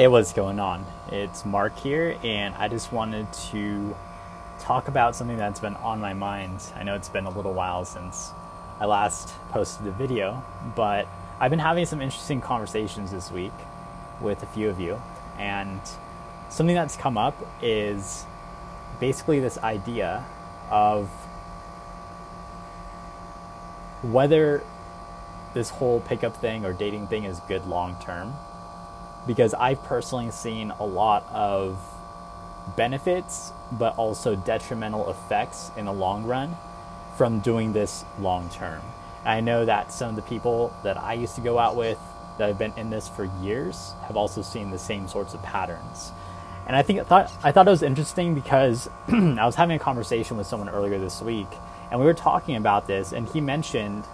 Hey, what's going on? It's Mark here, and I just wanted to talk about something that's been on my mind. I know it's been a little while since I last posted a video, but I've been having some interesting conversations this week with a few of you, and something that's come up is basically this idea of whether this whole pickup thing or dating thing is good long term. Because I've personally seen a lot of benefits, but also detrimental effects in the long run from doing this long term. I know that some of the people that I used to go out with that have been in this for years have also seen the same sorts of patterns. And I think I thought I thought it was interesting because I was having a conversation with someone earlier this week and we were talking about this and he mentioned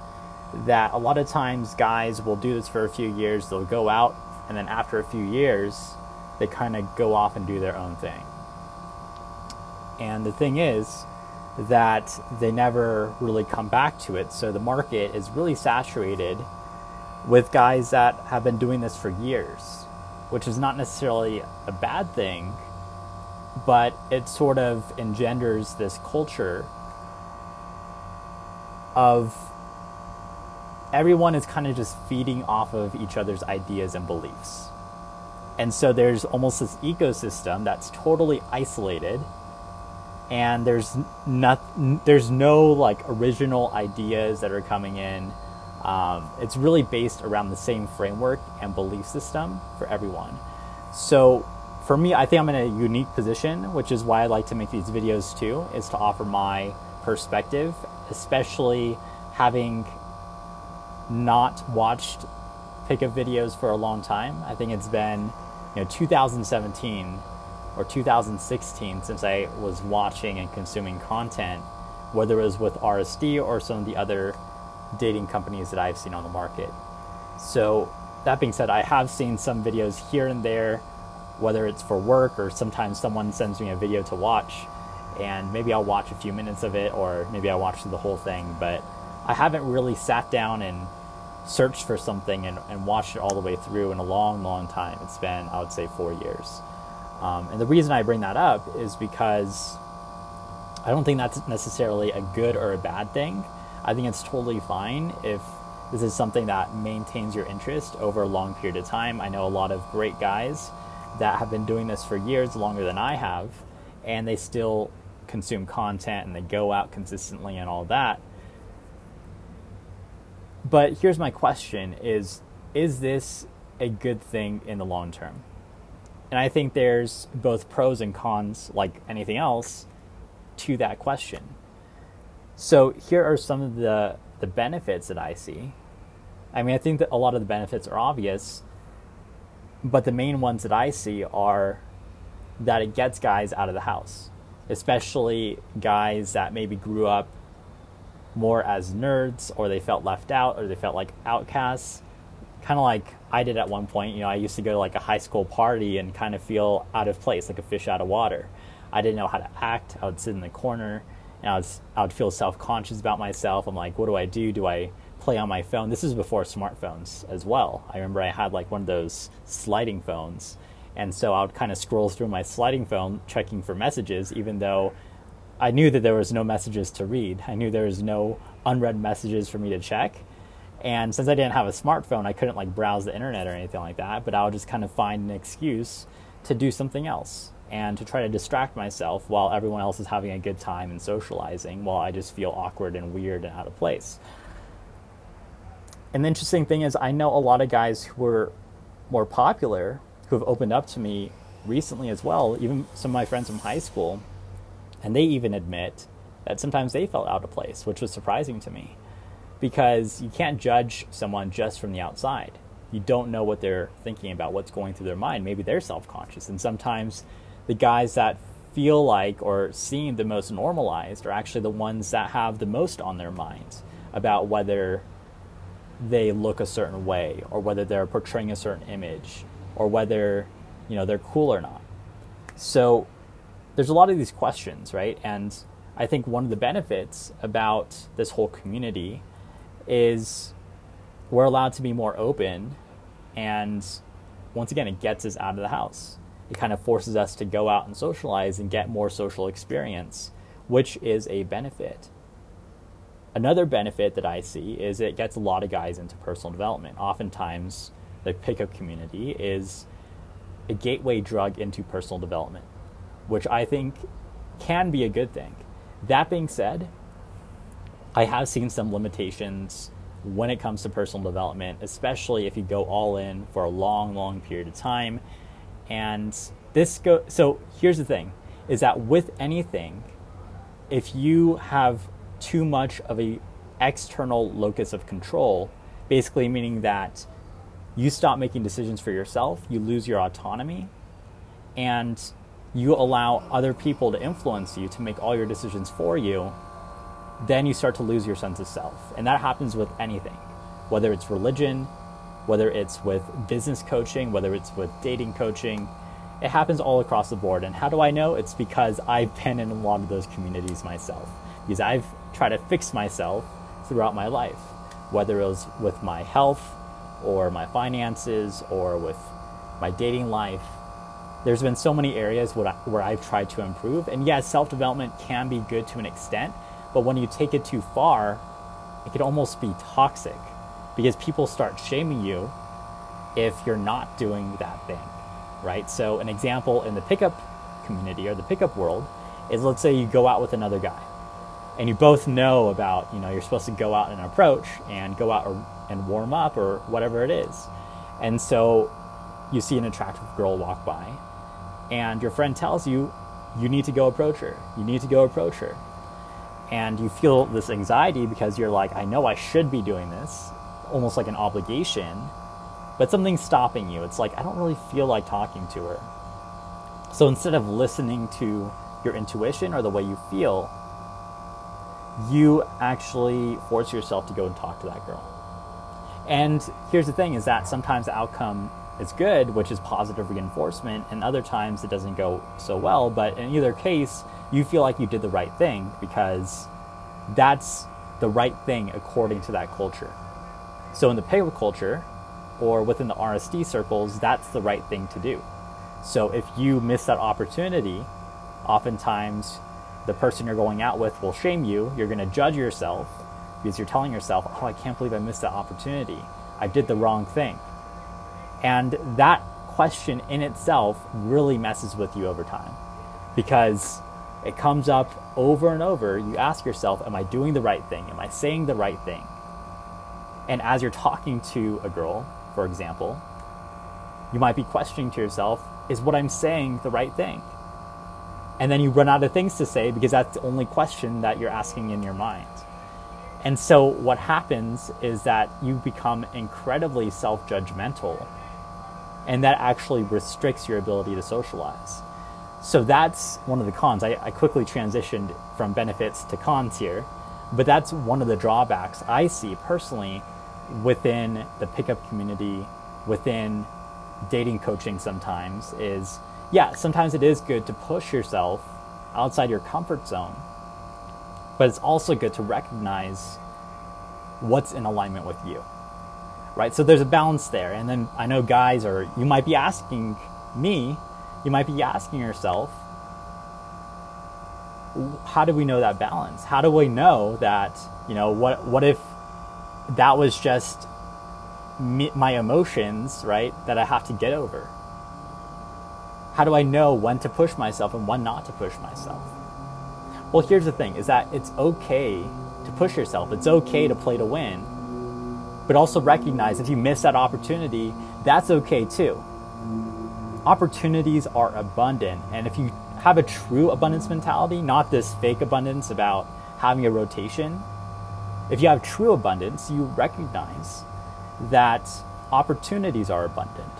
that a lot of times guys will do this for a few years, they'll go out and then after a few years they kind of go off and do their own thing. And the thing is that they never really come back to it. So the market is really saturated with guys that have been doing this for years, which is not necessarily a bad thing, but it sort of engenders this culture of everyone is kind of just feeding off of each other's ideas and beliefs. And so there's almost this ecosystem that's totally isolated and there's not there's no like original ideas that are coming in um, it's really based around the same framework and belief system for everyone. So for me, I think I'm in a unique position, which is why I like to make these videos too, is to offer my perspective, especially having not watched pickup videos for a long time. I think it's been, you know, 2017 or 2016 since I was watching and consuming content, whether it was with RSD or some of the other dating companies that I've seen on the market. So, that being said, I have seen some videos here and there, whether it's for work or sometimes someone sends me a video to watch, and maybe I'll watch a few minutes of it or maybe I'll watch the whole thing, but I haven't really sat down and searched for something and, and watched it all the way through in a long, long time. It's been, I would say, four years. Um, and the reason I bring that up is because I don't think that's necessarily a good or a bad thing. I think it's totally fine if this is something that maintains your interest over a long period of time. I know a lot of great guys that have been doing this for years, longer than I have, and they still consume content and they go out consistently and all that. But here's my question is is this a good thing in the long term? And I think there's both pros and cons like anything else to that question. So here are some of the the benefits that I see. I mean, I think that a lot of the benefits are obvious, but the main ones that I see are that it gets guys out of the house, especially guys that maybe grew up more as nerds or they felt left out or they felt like outcasts. Kind of like I did at one point. You know, I used to go to like a high school party and kind of feel out of place, like a fish out of water. I didn't know how to act. I would sit in the corner and I, was, I would feel self conscious about myself. I'm like, what do I do? Do I play on my phone? This is before smartphones as well. I remember I had like one of those sliding phones. And so I would kind of scroll through my sliding phone checking for messages, even though I knew that there was no messages to read. I knew there was no unread messages for me to check. And since I didn't have a smartphone, I couldn't like browse the internet or anything like that, but I would just kind of find an excuse to do something else and to try to distract myself while everyone else is having a good time and socializing while I just feel awkward and weird and out of place. And the interesting thing is, I know a lot of guys who were more popular who have opened up to me recently as well, even some of my friends from high school, and they even admit that sometimes they felt out of place, which was surprising to me because you can't judge someone just from the outside. You don't know what they're thinking about, what's going through their mind. Maybe they're self conscious, and sometimes the guys that feel like or seem the most normalized are actually the ones that have the most on their minds about whether they look a certain way or whether they're portraying a certain image or whether you know they're cool or not so there's a lot of these questions right and i think one of the benefits about this whole community is we're allowed to be more open and once again, it gets us out of the house. It kind of forces us to go out and socialize and get more social experience, which is a benefit. Another benefit that I see is it gets a lot of guys into personal development. Oftentimes, the pickup community is a gateway drug into personal development, which I think can be a good thing. That being said, I have seen some limitations when it comes to personal development, especially if you go all in for a long, long period of time. And this go so here's the thing is that with anything, if you have too much of a external locus of control, basically meaning that you stop making decisions for yourself, you lose your autonomy, and you allow other people to influence you to make all your decisions for you, then you start to lose your sense of self. And that happens with anything, whether it's religion, whether it's with business coaching, whether it's with dating coaching. It happens all across the board. And how do I know? It's because I've been in a lot of those communities myself. Because I've tried to fix myself throughout my life, whether it was with my health, or my finances or with my dating life. There's been so many areas where I've tried to improve. And yes, self development can be good to an extent, but when you take it too far, it could almost be toxic because people start shaming you if you're not doing that thing, right? So, an example in the pickup community or the pickup world is let's say you go out with another guy and you both know about, you know, you're supposed to go out and approach and go out and warm up or whatever it is. And so you see an attractive girl walk by, and your friend tells you, you need to go approach her. You need to go approach her. And you feel this anxiety because you're like, I know I should be doing this, almost like an obligation, but something's stopping you. It's like, I don't really feel like talking to her. So instead of listening to your intuition or the way you feel, you actually force yourself to go and talk to that girl. And here's the thing is that sometimes the outcome is good, which is positive reinforcement, and other times it doesn't go so well. But in either case, you feel like you did the right thing because that's the right thing according to that culture. So in the pickup culture, or within the RSD circles, that's the right thing to do. So if you miss that opportunity, oftentimes the person you're going out with will shame you. You're going to judge yourself because you're telling yourself, oh, I can't believe I missed that opportunity. I did the wrong thing. And that question in itself really messes with you over time because it comes up over and over. You ask yourself, Am I doing the right thing? Am I saying the right thing? And as you're talking to a girl, for example, you might be questioning to yourself, Is what I'm saying the right thing? And then you run out of things to say because that's the only question that you're asking in your mind. And so what happens is that you become incredibly self judgmental, and that actually restricts your ability to socialize. So that's one of the cons. I, I, quickly transitioned from benefits to cons here, but that's one of the drawbacks I see personally within the pickup community, within dating coaching sometimes is yeah, sometimes it is good to push yourself outside your comfort zone but it's also good to recognize what's in alignment with you right? So there's a balance there. And then i know guys are you might be asking me you might be asking yourself how do we know that balance? How do we know that you know what what if that was just me, my emotions right that i have to get over? How do i know when to push myself and when not to push myself? Well, here's the thing is that it's okay to push yourself. It's okay to play to win. But also recognize if you miss that opportunity, that's okay too. Opportunities are abundant. And if you have a true abundance mentality, not this fake abundance about having a rotation, if you have true abundance, you recognize that opportunities are abundant.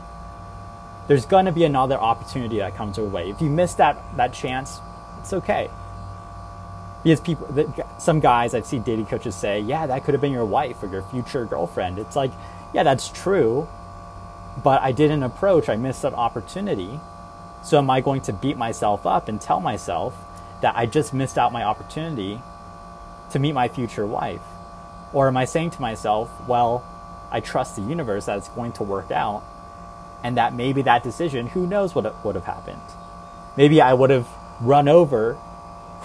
There's going to be another opportunity that comes your way. If you miss that, that chance, it's okay because people some guys i've seen dating coaches say yeah that could have been your wife or your future girlfriend. It's like yeah that's true but i didn't approach i missed that opportunity. So am i going to beat myself up and tell myself that i just missed out my opportunity to meet my future wife? Or am i saying to myself well i trust the universe that it's going to work out and that maybe that decision, who knows what would have happened. Maybe I would have run over,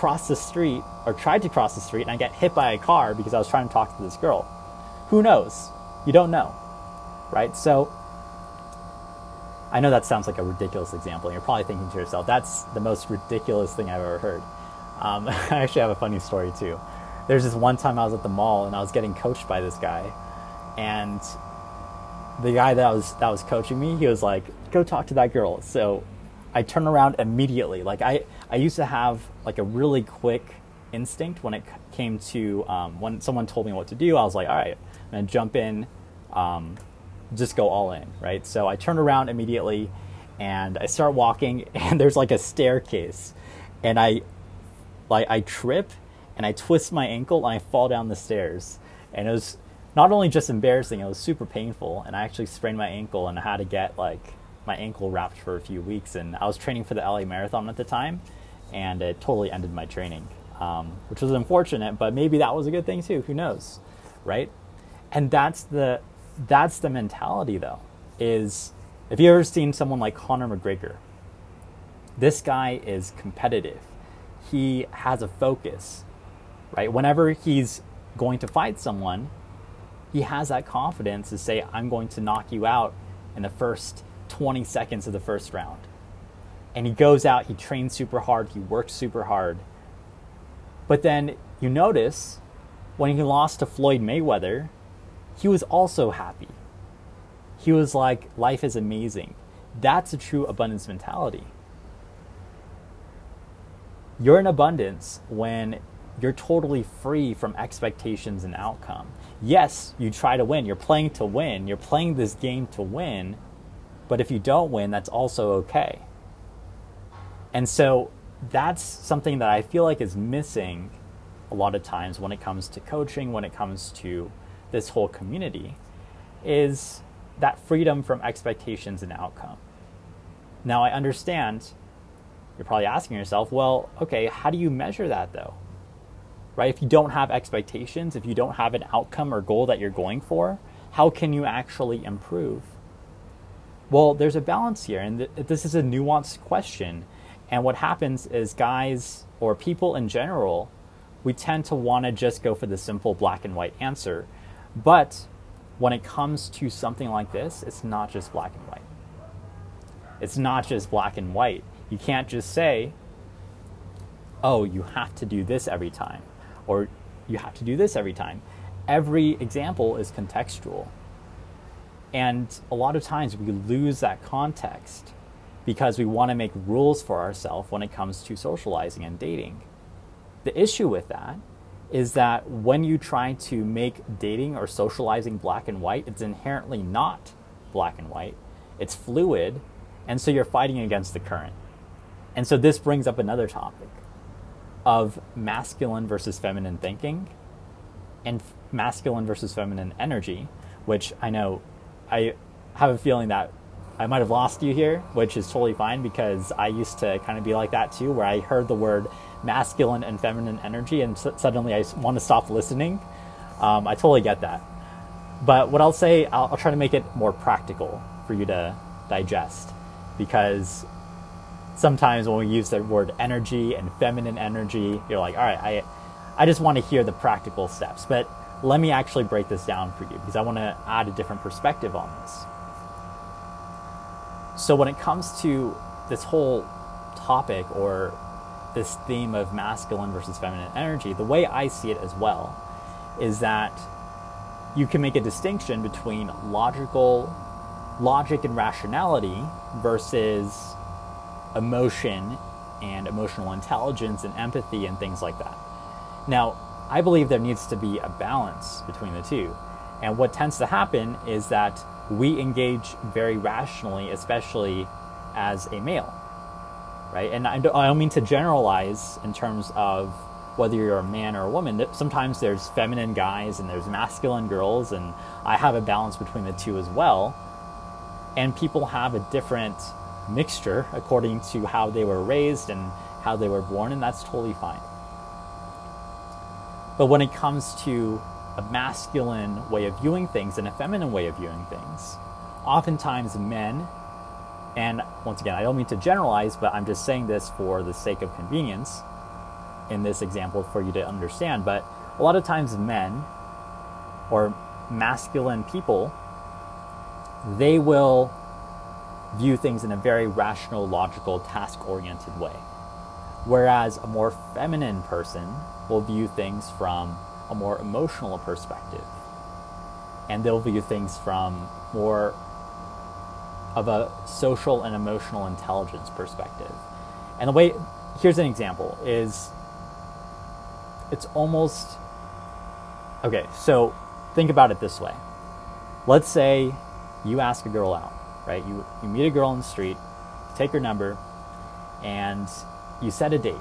crossed the street, or tried to cross the street, and I get hit by a car because I was trying to talk to this girl. Who knows? You don't know, right? So I know that sounds like a ridiculous example, and you're probably thinking to yourself, that's the most ridiculous thing I've ever heard. Um, I actually have a funny story too. There's this one time I was at the mall and I was getting coached by this guy, and the guy that was that was coaching me, he was like, "Go talk to that girl." So I turn around immediately. Like I, I used to have like a really quick instinct when it came to um, when someone told me what to do. I was like, "All right, I'm gonna jump in." Um, just go all in, right? So I turn around immediately and I start walking and there's like a staircase and I like I trip and I twist my ankle and I fall down the stairs. And it was not only just embarrassing, it was super painful and I actually sprained my ankle and I had to get like my ankle wrapped for a few weeks and I was training for the LA Marathon at the time and it totally ended my training. Um, which was unfortunate, but maybe that was a good thing too. Who knows, right? And that's the that's the mentality though is if you ever seen someone like Conor McGregor this guy is competitive he has a focus right whenever he's going to fight someone he has that confidence to say i'm going to knock you out in the first 20 seconds of the first round and he goes out he trains super hard he works super hard but then you notice when he lost to floyd mayweather he was also happy. He was like, life is amazing. That's a true abundance mentality. You're in abundance when you're totally free from expectations and outcome. Yes, you try to win. You're playing to win. You're playing this game to win. But if you don't win, that's also okay. And so that's something that I feel like is missing a lot of times when it comes to coaching, when it comes to this whole community is that freedom from expectations and outcome. Now, I understand you're probably asking yourself, well, okay, how do you measure that though? Right? If you don't have expectations, if you don't have an outcome or goal that you're going for, how can you actually improve? Well, there's a balance here, and th- this is a nuanced question. And what happens is, guys or people in general, we tend to want to just go for the simple black and white answer but when it comes to something like this, it's not just black and white. It's not just black and white. You can't just say, oh, you have to do this every time, or you have to do this every time. Every example is contextual. And a lot of times we lose that context because we want to make rules for ourselves when it comes to socializing and dating. The issue with that is that when you try to make dating or socializing black and white, it's inherently not black and white. It's fluid, and so you're fighting against the current. And so this brings up another topic of masculine versus feminine thinking and masculine versus feminine energy, which I know I have a feeling that I might have lost you here, which is totally fine because I used to kind of be like that too, where I heard the word masculine and feminine energy, and suddenly I want to stop listening. Um, I totally get that. But what I'll say, I'll, I'll try to make it more practical for you to digest because sometimes when we use the word energy and feminine energy, you're like, all right, I, I just want to hear the practical steps. But let me actually break this down for you because I want to add a different perspective on this. So, when it comes to this whole topic or this theme of masculine versus feminine energy, the way I see it as well is that you can make a distinction between logical logic and rationality versus emotion and emotional intelligence and empathy and things like that. Now, I believe there needs to be a balance between the two. And what tends to happen is that we engage very rationally, especially as a male right? And I don't, mean to generalize in terms of whether you're a man or a woman. Sometimes there's feminine guys and there's masculine girls, and I have a balance between the two as well. And people have a different mixture according to how they were raised and how they were born, and that's totally fine. But when it comes to a masculine way of viewing things and a feminine way of viewing things, oftentimes men And once again, I don't mean to generalize, but I'm just saying this for the sake of convenience in this example for you to understand. But a lot of times, men or masculine people, they will view things in a very rational, logical, task oriented way. Whereas a more feminine person will view things from a more emotional perspective. And they'll view things from more of a social and emotional intelligence perspective. And the way, here's an example, is it's almost, okay, so think about it this way. Let's say you ask a girl out, right? You, you meet a girl in the street, take her number, and you set a date.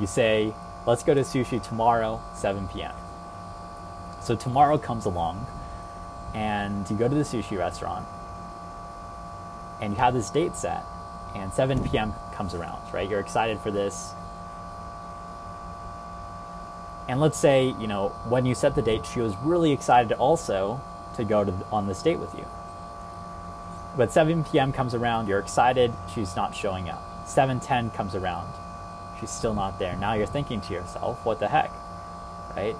You say, let's go to sushi tomorrow, 7 p.m. So tomorrow comes along, and you go to the sushi restaurant, and you have this date set, and 7 p.m. comes around, right? You're excited for this. And let's say, you know, when you set the date, she was really excited also to go to, on this date with you. But 7 p.m. comes around, you're excited, she's not showing up. 7:10 comes around, she's still not there. Now you're thinking to yourself, what the heck? Right?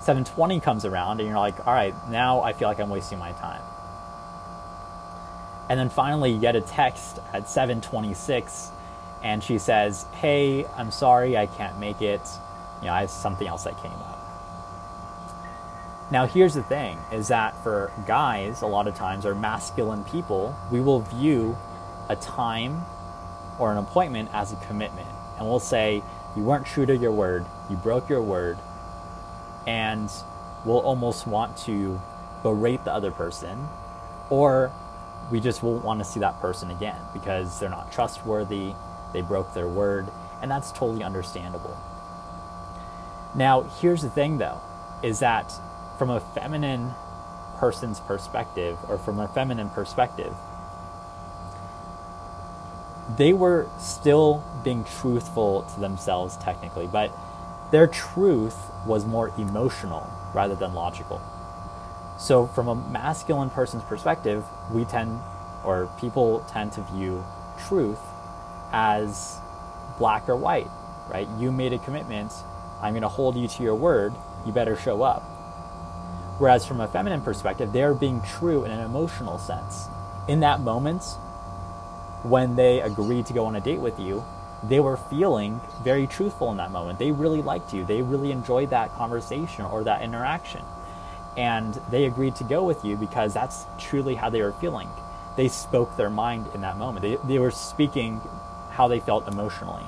7:20 comes around and you're like, "All right, now I feel like I'm wasting my time." And then finally you get a text at 7:26 and she says, "Hey, I'm sorry I can't make it. You know, I have something else that came up." Now, here's the thing is that for guys, a lot of times, or masculine people, we will view a time or an appointment as a commitment. And we'll say, you weren't true to your word, you broke your word, and we'll almost want to berate the other person, or we just won't want to see that person again because they're not trustworthy, they broke their word, and that's totally understandable. Now, here's the thing though, is that from a feminine person's perspective or from a feminine perspective, they were still being truthful to themselves technically, but their truth was more emotional rather than logical. So, from a masculine person's perspective, we tend, or people tend to view truth as black or white, right? You made a commitment, I'm going to hold you to your word, you better show up. Whereas from a feminine perspective, they're being true in an emotional sense. In that moment, when they agreed to go on a date with you, they were feeling very truthful in that moment. They really liked you. They really enjoyed that conversation or that interaction. And they agreed to go with you because that's truly how they were feeling. They spoke their mind in that moment. They, they were speaking how they felt emotionally.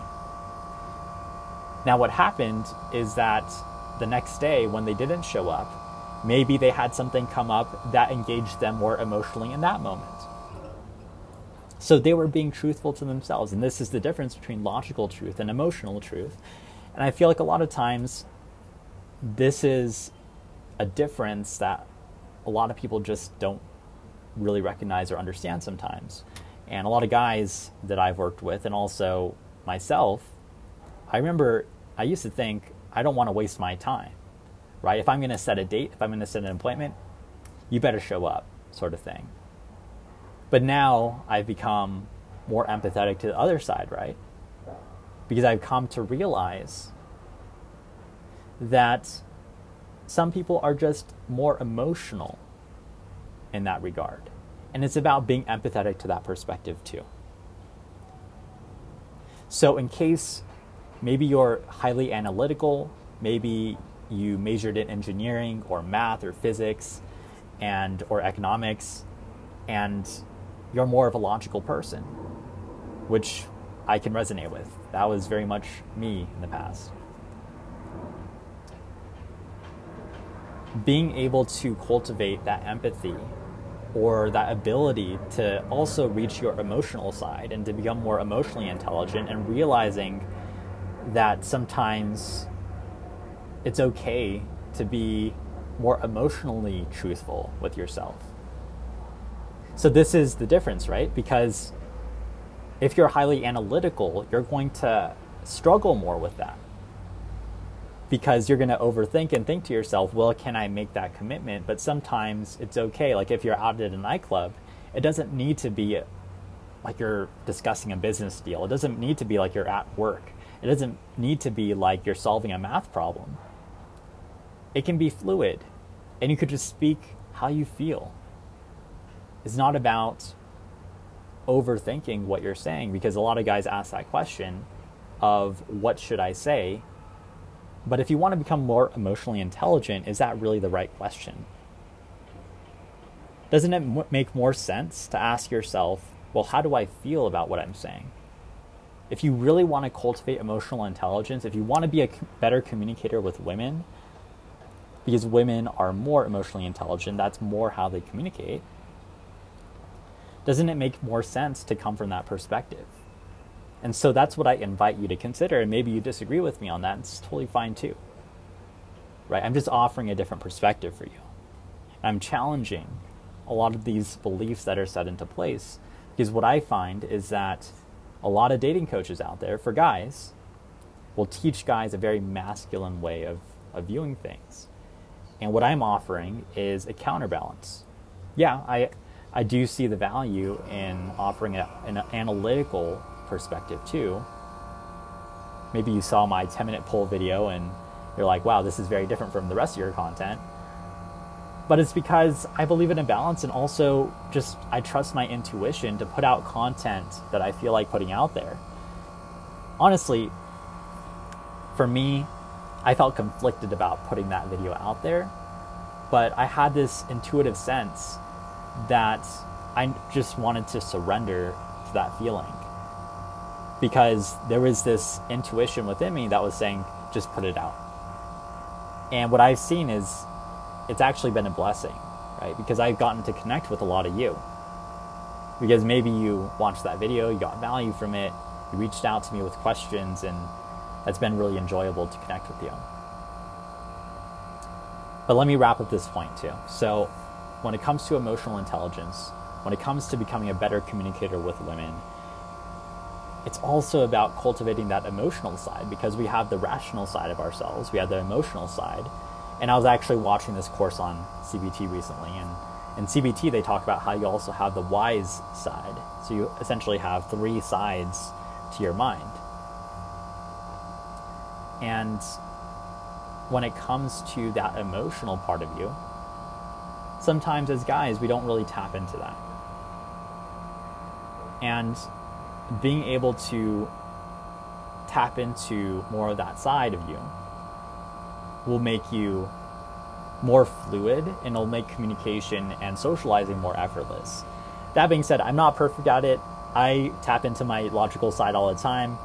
Now, what happened is that the next day, when they didn't show up, Maybe they had something come up that engaged them more emotionally in that moment. So they were being truthful to themselves. And this is the difference between logical truth and emotional truth. And I feel like a lot of times this is a difference that a lot of people just don't really recognize or understand sometimes. And a lot of guys that I've worked with, and also myself, I remember I used to think, I don't want to waste my time right? If I'm going to set a date, if I'm going to set an appointment, you better show up, sort of thing. But now I've become more empathetic to the other side, right? Because I've come to realize that some people are just more emotional in that regard. And it's about being empathetic to that perspective too. So, in case maybe you're highly analytical, maybe you majored in engineering or math or physics and or economics and you're more of a logical person which I can resonate with. That was very much me in the past. Being able to cultivate that empathy or that ability to also reach your emotional side and to become more emotionally intelligent and realizing that sometimes it's okay to be more emotionally truthful with yourself. So, this is the difference, right? Because if you're highly analytical, you're going to struggle more with that because you're going to overthink and think to yourself, well, can I make that commitment? But sometimes it's okay. Like if you're out at a nightclub, it doesn't need to be like you're discussing a business deal. It doesn't need to be like you're at work. It doesn't need to be like you're solving a math problem. It can be fluid, and you could just speak how you feel. It's not about overthinking what you're saying because a lot of guys ask that question of what should I say? But if you want to become more emotionally intelligent, is that really the right question? Doesn't it make more sense to ask yourself, well, how do I feel about what I'm saying? If you really want to cultivate emotional intelligence, if you want to be a better communicator with women, because women are more emotionally intelligent, that's more how they communicate. Doesn't it make more sense to come from that perspective? And so that's what I invite you to consider. And maybe you disagree with me on that. It's totally fine too. Right? I'm just offering a different perspective for you. I'm challenging a lot of these beliefs that are set into place because what I find is that a lot of dating coaches out there for guys will teach guys a very masculine way of, of viewing things. And what I'm offering is a counterbalance. Yeah, I, I do see the value in offering a, an analytical perspective too. Maybe you saw my 10 minute poll video and you're like, wow, this is very different from the rest of your content. But it's because I believe in a balance and also just I trust my intuition to put out content that I feel like putting out there. Honestly, for me, I felt conflicted about putting that video out there, but I had this intuitive sense that I just wanted to surrender to that feeling because there was this intuition within me that was saying, just put it out. And what I've seen is it's actually been a blessing, right? Because I've gotten to connect with a lot of you. Because maybe you watched that video, you got value from it, you reached out to me with questions, and it's been really enjoyable to connect with you. But let me wrap up this point too. So, when it comes to emotional intelligence, when it comes to becoming a better communicator with women, it's also about cultivating that emotional side because we have the rational side of ourselves, we have the emotional side. And I was actually watching this course on CBT recently, and in CBT they talk about how you also have the wise side. So you essentially have three sides to your mind. And when it comes to that emotional part of you, sometimes as guys we don't really tap into that. And being able to tap into more of that side of you will make you more fluid and it'll make communication and socializing more effortless. That being said, I'm not perfect at it. I tap into my logical side all the time,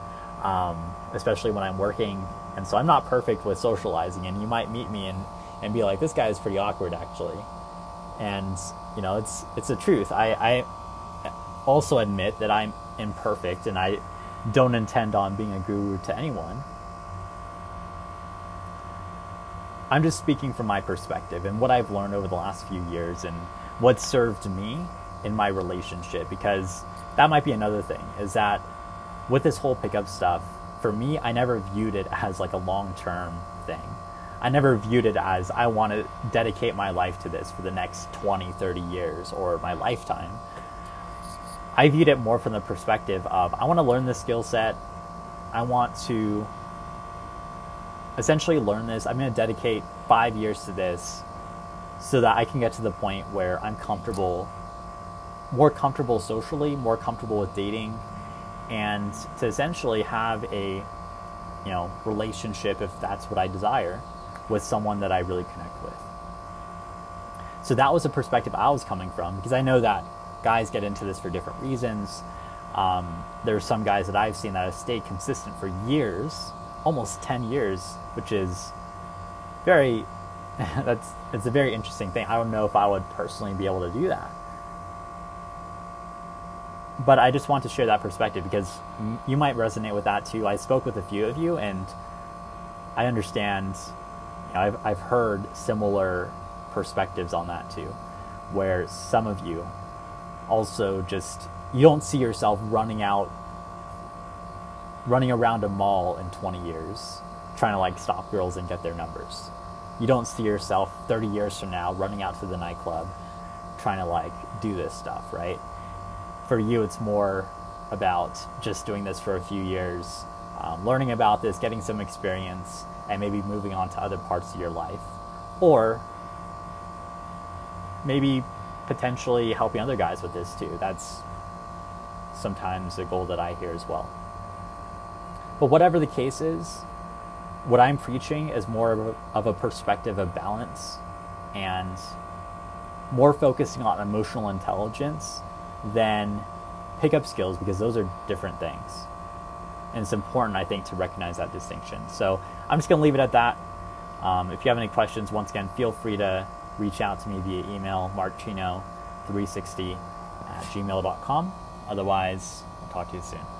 um, especially when I'm working. And so I'm not perfect with socializing. And you might meet me and, and be like, this guy is pretty awkward, actually. And, you know, it's, it's the truth. I, I also admit that I'm imperfect and I don't intend on being a guru to anyone. I'm just speaking from my perspective and what I've learned over the last few years and what served me in my relationship because that might be another thing is that with this whole pickup stuff, for me, I never viewed it as like a long term thing. I never viewed it as I want to dedicate my life to this for the next 20, 30 years or my lifetime. I viewed it more from the perspective of I want to learn this skill set. I want to essentially learn this. I'm going to dedicate five years to this so that I can get to the point where I'm comfortable, more comfortable socially, more comfortable with dating, and to essentially have a you know relationship if that's what I desire with someone that I really connect with. So that was a perspective I was coming from because I know that guys get into this for different reasons. Um, there's some guys that I've seen that have stayed consistent for years, almost 10 years, which is very, that's, it's a very interesting thing. I don't know if I would personally be able to do that. But I just want to share that perspective because you might resonate with that too. I spoke with a few of you and I understand, I've, I've heard similar perspectives on that too, where some of you also just you don't see yourself running out running around a mall in 20 years trying to like stop girls and get their numbers. You don't see yourself 30 years from now running out to the nightclub trying to like do this stuff right? For you, it's more about just doing this for a few years, um, learning about this, getting some experience, and maybe moving on to other parts of your life. Or maybe potentially helping other guys with this too. That's sometimes a goal that I hear as well. But whatever the case is, what I'm preaching is more of a, of a perspective of balance and more focusing on emotional intelligence than pickup skills because those are different things. And it's important, I think, to recognize that distinction. So I'm just going to leave it at that. Um, if you have any questions, once again, feel free to reach out to me via email, markchino360 at gmail.com. Otherwise, I'll talk to you soon.